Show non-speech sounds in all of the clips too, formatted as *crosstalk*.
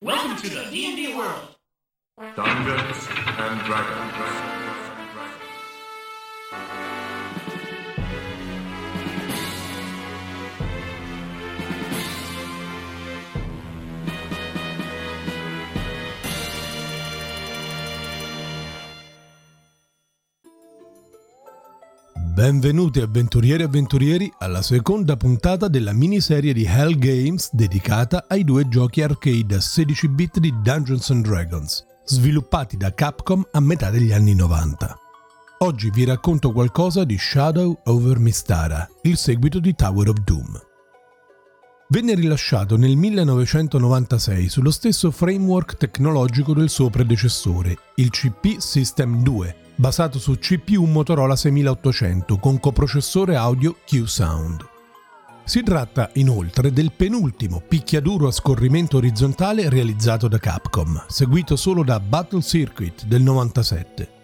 Welcome to the D&D world. Dungeons and Dragons. Benvenuti avventurieri e avventurieri alla seconda puntata della miniserie di Hell Games dedicata ai due giochi arcade a 16 bit di Dungeons Dragons, sviluppati da Capcom a metà degli anni 90. Oggi vi racconto qualcosa di Shadow over Mistara, il seguito di Tower of Doom. Venne rilasciato nel 1996 sullo stesso framework tecnologico del suo predecessore, il CP System 2, basato su CPU Motorola 6800 con coprocessore audio Q-Sound. Si tratta inoltre del penultimo picchiaduro a scorrimento orizzontale realizzato da Capcom, seguito solo da Battle Circuit del 97.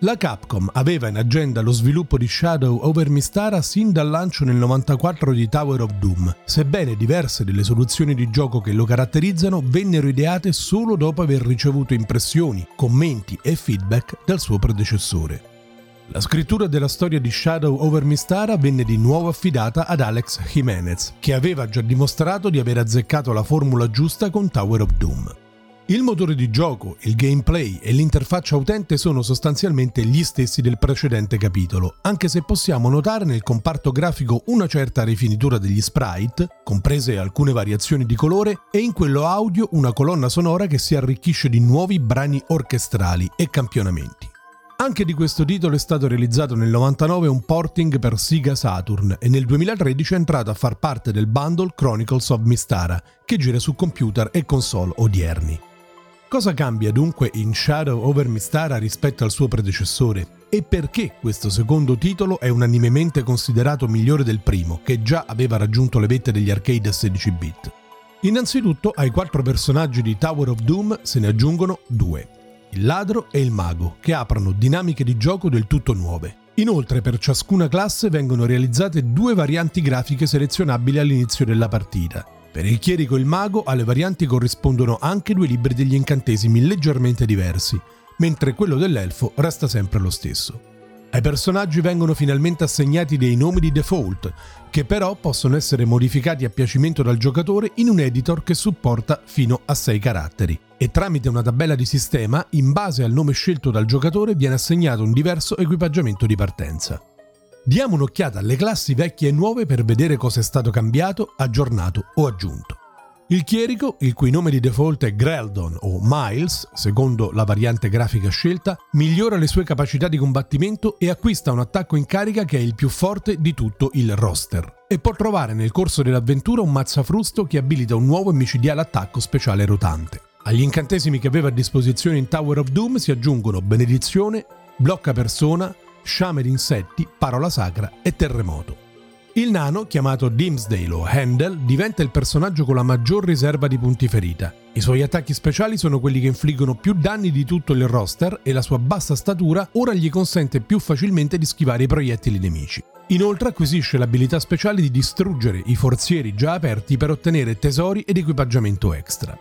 La Capcom aveva in agenda lo sviluppo di Shadow over Mistara sin dal lancio nel 94 di Tower of Doom, sebbene diverse delle soluzioni di gioco che lo caratterizzano vennero ideate solo dopo aver ricevuto impressioni, commenti e feedback dal suo predecessore. La scrittura della storia di Shadow over Mistara venne di nuovo affidata ad Alex Jimenez, che aveva già dimostrato di aver azzeccato la formula giusta con Tower of Doom. Il motore di gioco, il gameplay e l'interfaccia utente sono sostanzialmente gli stessi del precedente capitolo, anche se possiamo notare nel comparto grafico una certa rifinitura degli sprite, comprese alcune variazioni di colore, e in quello audio una colonna sonora che si arricchisce di nuovi brani orchestrali e campionamenti. Anche di questo titolo è stato realizzato nel 99 un porting per Sega Saturn e nel 2013 è entrato a far parte del bundle Chronicles of Mistara, che gira su computer e console odierni. Cosa cambia dunque in Shadow over Mistara rispetto al suo predecessore? E perché questo secondo titolo è unanimemente considerato migliore del primo, che già aveva raggiunto le vette degli arcade a 16 bit? Innanzitutto ai quattro personaggi di Tower of Doom se ne aggiungono due, il ladro e il mago, che aprono dinamiche di gioco del tutto nuove. Inoltre per ciascuna classe vengono realizzate due varianti grafiche selezionabili all'inizio della partita, per il chierico e il mago alle varianti corrispondono anche due libri degli incantesimi leggermente diversi, mentre quello dell'elfo resta sempre lo stesso. Ai personaggi vengono finalmente assegnati dei nomi di default, che però possono essere modificati a piacimento dal giocatore in un editor che supporta fino a 6 caratteri. E tramite una tabella di sistema, in base al nome scelto dal giocatore, viene assegnato un diverso equipaggiamento di partenza. Diamo un'occhiata alle classi vecchie e nuove per vedere cosa è stato cambiato, aggiornato o aggiunto. Il chierico, il cui nome di default è Greldon o Miles, secondo la variante grafica scelta, migliora le sue capacità di combattimento e acquista un attacco in carica che è il più forte di tutto il roster. E può trovare nel corso dell'avventura un mazzafrusto che abilita un nuovo e micidiale attacco speciale rotante. Agli incantesimi che aveva a disposizione in Tower of Doom si aggiungono Benedizione, Blocca Persona, sciame d'insetti, parola sacra e terremoto. Il nano, chiamato Dimsdale o Handel, diventa il personaggio con la maggior riserva di punti ferita. I suoi attacchi speciali sono quelli che infliggono più danni di tutto il roster e la sua bassa statura ora gli consente più facilmente di schivare i proiettili nemici. Inoltre acquisisce l'abilità speciale di distruggere i forzieri già aperti per ottenere tesori ed equipaggiamento extra.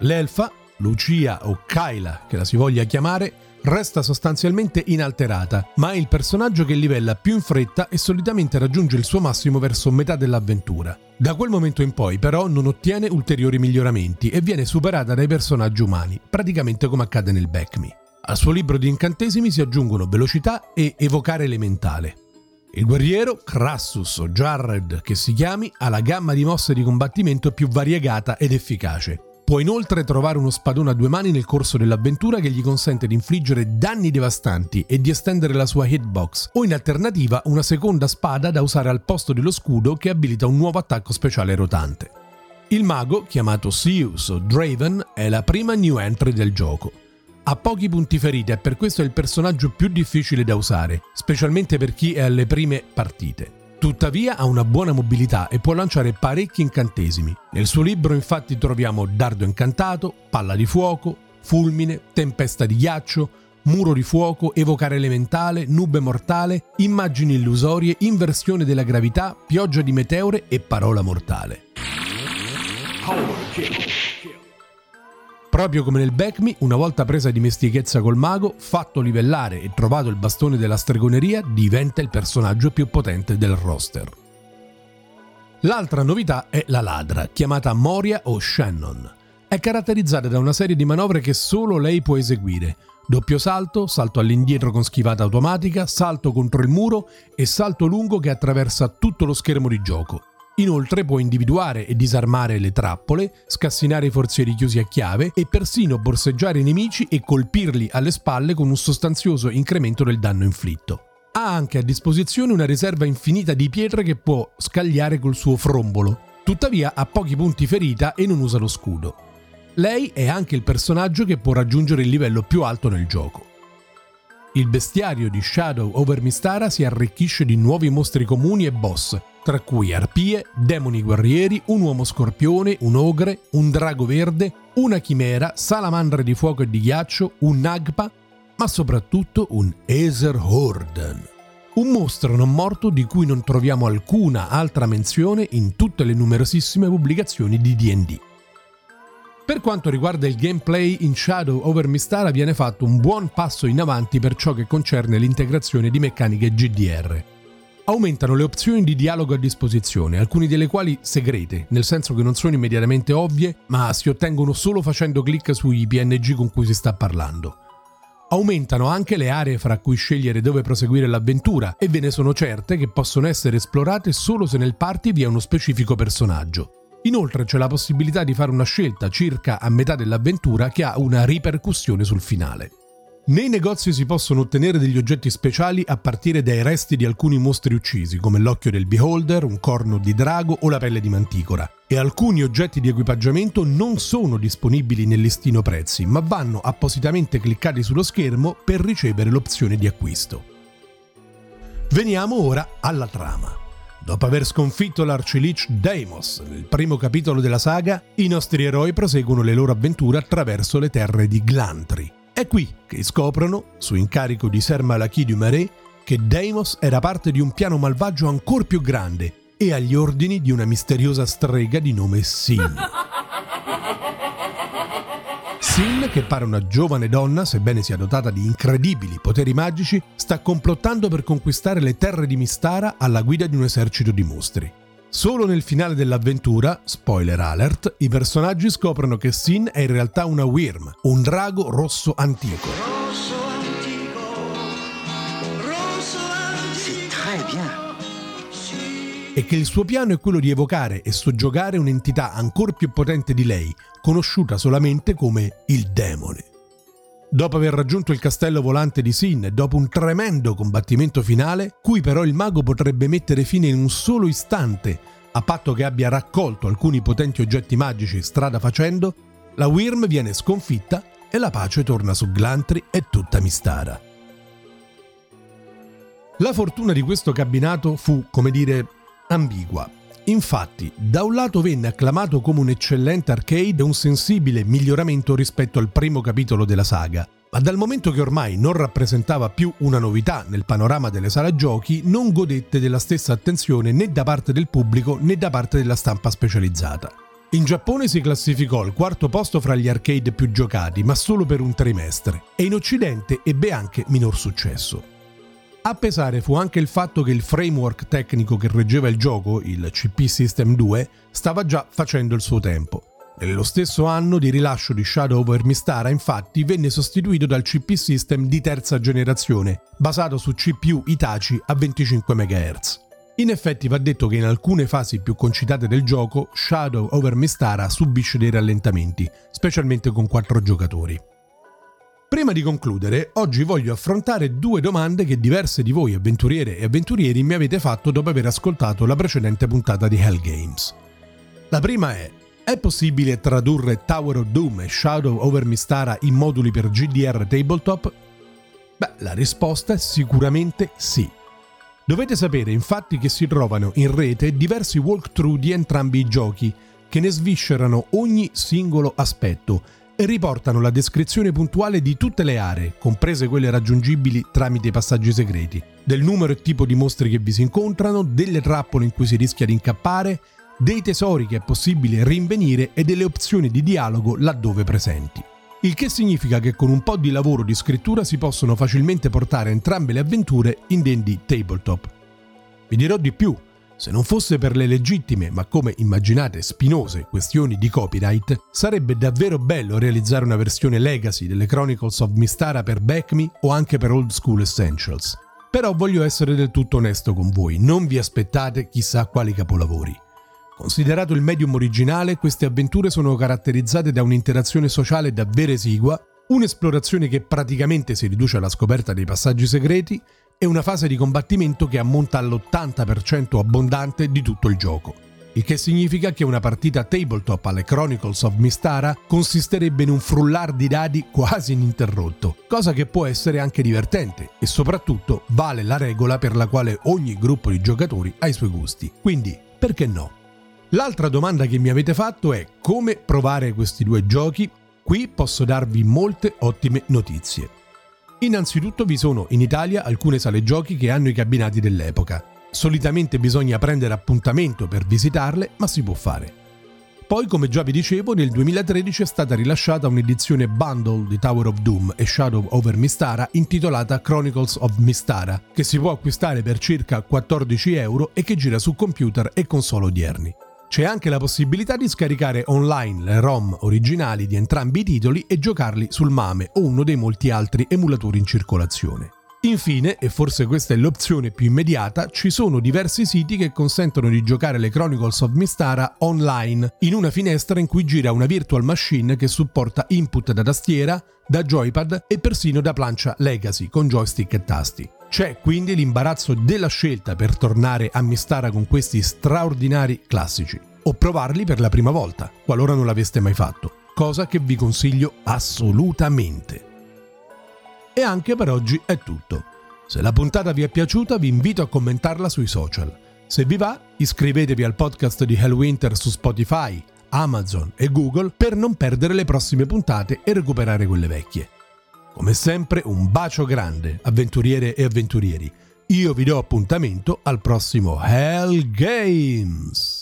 L'elfa, Lucia o Kyla, che la si voglia chiamare, resta sostanzialmente inalterata, ma è il personaggio che livella più in fretta e solitamente raggiunge il suo massimo verso metà dell'avventura. Da quel momento in poi però non ottiene ulteriori miglioramenti e viene superata dai personaggi umani, praticamente come accade nel Backme. Al suo libro di incantesimi si aggiungono velocità e evocare elementale. Il guerriero, Crassus o Jarred che si chiami, ha la gamma di mosse di combattimento più variegata ed efficace. Può inoltre trovare uno spadone a due mani nel corso dell'avventura che gli consente di infliggere danni devastanti e di estendere la sua hitbox, o in alternativa una seconda spada da usare al posto dello scudo che abilita un nuovo attacco speciale rotante. Il mago, chiamato Sius o Draven, è la prima new entry del gioco. Ha pochi punti feriti e per questo è il personaggio più difficile da usare, specialmente per chi è alle prime partite. Tuttavia ha una buona mobilità e può lanciare parecchi incantesimi. Nel suo libro infatti troviamo dardo incantato, palla di fuoco, fulmine, tempesta di ghiaccio, muro di fuoco, evocare elementale, nube mortale, immagini illusorie, inversione della gravità, pioggia di meteore e parola mortale. Proprio come nel Back Me, una volta presa dimestichezza col mago, fatto livellare e trovato il bastone della stregoneria, diventa il personaggio più potente del roster. L'altra novità è la ladra, chiamata Moria o Shannon. È caratterizzata da una serie di manovre che solo lei può eseguire. Doppio salto, salto all'indietro con schivata automatica, salto contro il muro e salto lungo che attraversa tutto lo schermo di gioco. Inoltre può individuare e disarmare le trappole, scassinare i forzieri chiusi a chiave e persino borseggiare i nemici e colpirli alle spalle con un sostanzioso incremento del danno inflitto. Ha anche a disposizione una riserva infinita di pietre che può scagliare col suo frombolo. Tuttavia ha pochi punti ferita e non usa lo scudo. Lei è anche il personaggio che può raggiungere il livello più alto nel gioco. Il bestiario di Shadow over Mistara si arricchisce di nuovi mostri comuni e boss, tra cui arpie, demoni guerrieri, un uomo scorpione, un ogre, un drago verde, una chimera, salamandre di fuoco e di ghiaccio, un nagpa, ma soprattutto un Aether Horden. Un mostro non morto di cui non troviamo alcuna altra menzione in tutte le numerosissime pubblicazioni di DD. Per quanto riguarda il gameplay in Shadow over Mistara viene fatto un buon passo in avanti per ciò che concerne l'integrazione di meccaniche GDR, aumentano le opzioni di dialogo a disposizione, alcune delle quali segrete, nel senso che non sono immediatamente ovvie, ma si ottengono solo facendo clic sui PNG con cui si sta parlando. Aumentano anche le aree fra cui scegliere dove proseguire l'avventura e ve ne sono certe che possono essere esplorate solo se nel party vi è uno specifico personaggio. Inoltre c'è la possibilità di fare una scelta circa a metà dell'avventura che ha una ripercussione sul finale. Nei negozi si possono ottenere degli oggetti speciali a partire dai resti di alcuni mostri uccisi, come l'occhio del beholder, un corno di drago o la pelle di manticora. E alcuni oggetti di equipaggiamento non sono disponibili nel listino prezzi, ma vanno appositamente cliccati sullo schermo per ricevere l'opzione di acquisto. Veniamo ora alla trama. Dopo aver sconfitto l'Archilich Deimos nel primo capitolo della saga, i nostri eroi proseguono le loro avventure attraverso le terre di Glantri, è qui che scoprono, su incarico di Ser Malachie du Marais, che Deimos era parte di un piano malvagio ancora più grande e agli ordini di una misteriosa strega di nome Sin. *laughs* Sin, che pare una giovane donna, sebbene sia dotata di incredibili poteri magici, sta complottando per conquistare le terre di Mistara alla guida di un esercito di mostri. Solo nel finale dell'avventura, spoiler alert, i personaggi scoprono che Sin è in realtà una Wyrm, un drago rosso antico. Rosso antico, rosso antico. E che il suo piano è quello di evocare e soggiogare un'entità ancora più potente di lei, conosciuta solamente come il demone. Dopo aver raggiunto il castello volante di Sin e dopo un tremendo combattimento finale, cui però il mago potrebbe mettere fine in un solo istante, a patto che abbia raccolto alcuni potenti oggetti magici strada facendo, la Wyrm viene sconfitta e la pace torna su Glantri e tutta Mistara. La fortuna di questo cabinato fu, come dire, ambigua. Infatti, da un lato venne acclamato come un eccellente arcade e un sensibile miglioramento rispetto al primo capitolo della saga, ma dal momento che ormai non rappresentava più una novità nel panorama delle sale giochi, non godette della stessa attenzione né da parte del pubblico né da parte della stampa specializzata. In Giappone si classificò al quarto posto fra gli arcade più giocati, ma solo per un trimestre, e in Occidente ebbe anche minor successo. A pesare fu anche il fatto che il framework tecnico che reggeva il gioco, il CP System 2, stava già facendo il suo tempo. Nello stesso anno di rilascio di Shadow over Mistara, infatti, venne sostituito dal CP System di terza generazione, basato su CPU Itachi a 25 MHz. In effetti va detto che in alcune fasi più concitate del gioco, Shadow over Mistara subisce dei rallentamenti, specialmente con 4 giocatori. Prima di concludere, oggi voglio affrontare due domande che diverse di voi avventuriere e avventurieri mi avete fatto dopo aver ascoltato la precedente puntata di Hell Games. La prima è, è possibile tradurre Tower of Doom e Shadow over Mistara in moduli per GDR tabletop? Beh, la risposta è sicuramente sì. Dovete sapere infatti che si trovano in rete diversi walkthrough di entrambi i giochi che ne sviscerano ogni singolo aspetto riportano la descrizione puntuale di tutte le aree, comprese quelle raggiungibili tramite passaggi segreti, del numero e tipo di mostri che vi si incontrano, delle trappole in cui si rischia di incappare, dei tesori che è possibile rinvenire e delle opzioni di dialogo laddove presenti. il che significa che con un po' di lavoro di scrittura si possono facilmente portare entrambe le avventure in D&D Tabletop. Vi dirò di più, se non fosse per le legittime, ma come immaginate spinose, questioni di copyright, sarebbe davvero bello realizzare una versione legacy delle Chronicles of Mystara per Backme o anche per Old School Essentials. Però voglio essere del tutto onesto con voi, non vi aspettate chissà quali capolavori. Considerato il medium originale, queste avventure sono caratterizzate da un'interazione sociale davvero esigua, un'esplorazione che praticamente si riduce alla scoperta dei passaggi segreti e una fase di combattimento che ammonta all'80% abbondante di tutto il gioco. Il che significa che una partita tabletop alle Chronicles of Mystara consisterebbe in un frullar di dadi quasi ininterrotto, cosa che può essere anche divertente e soprattutto vale la regola per la quale ogni gruppo di giocatori ha i suoi gusti. Quindi, perché no? L'altra domanda che mi avete fatto è come provare questi due giochi. Qui posso darvi molte ottime notizie. Innanzitutto vi sono in Italia alcune sale giochi che hanno i cabinati dell'epoca. Solitamente bisogna prendere appuntamento per visitarle, ma si può fare. Poi, come già vi dicevo, nel 2013 è stata rilasciata un'edizione bundle di Tower of Doom e Shadow over Mistara intitolata Chronicles of Mistara, che si può acquistare per circa 14 euro e che gira su computer e console odierni. C'è anche la possibilità di scaricare online le ROM originali di entrambi i titoli e giocarli sul MAME o uno dei molti altri emulatori in circolazione. Infine, e forse questa è l'opzione più immediata, ci sono diversi siti che consentono di giocare le Chronicles of Mistara online, in una finestra in cui gira una virtual machine che supporta input da tastiera, da joypad e persino da plancia Legacy con joystick e tasti. C'è quindi l'imbarazzo della scelta per tornare a Mistara con questi straordinari classici, o provarli per la prima volta, qualora non l'aveste mai fatto, cosa che vi consiglio assolutamente. E anche per oggi è tutto. Se la puntata vi è piaciuta vi invito a commentarla sui social. Se vi va, iscrivetevi al podcast di Hellwinter su Spotify, Amazon e Google per non perdere le prossime puntate e recuperare quelle vecchie. Come sempre un bacio grande, avventuriere e avventurieri. Io vi do appuntamento al prossimo Hell Games.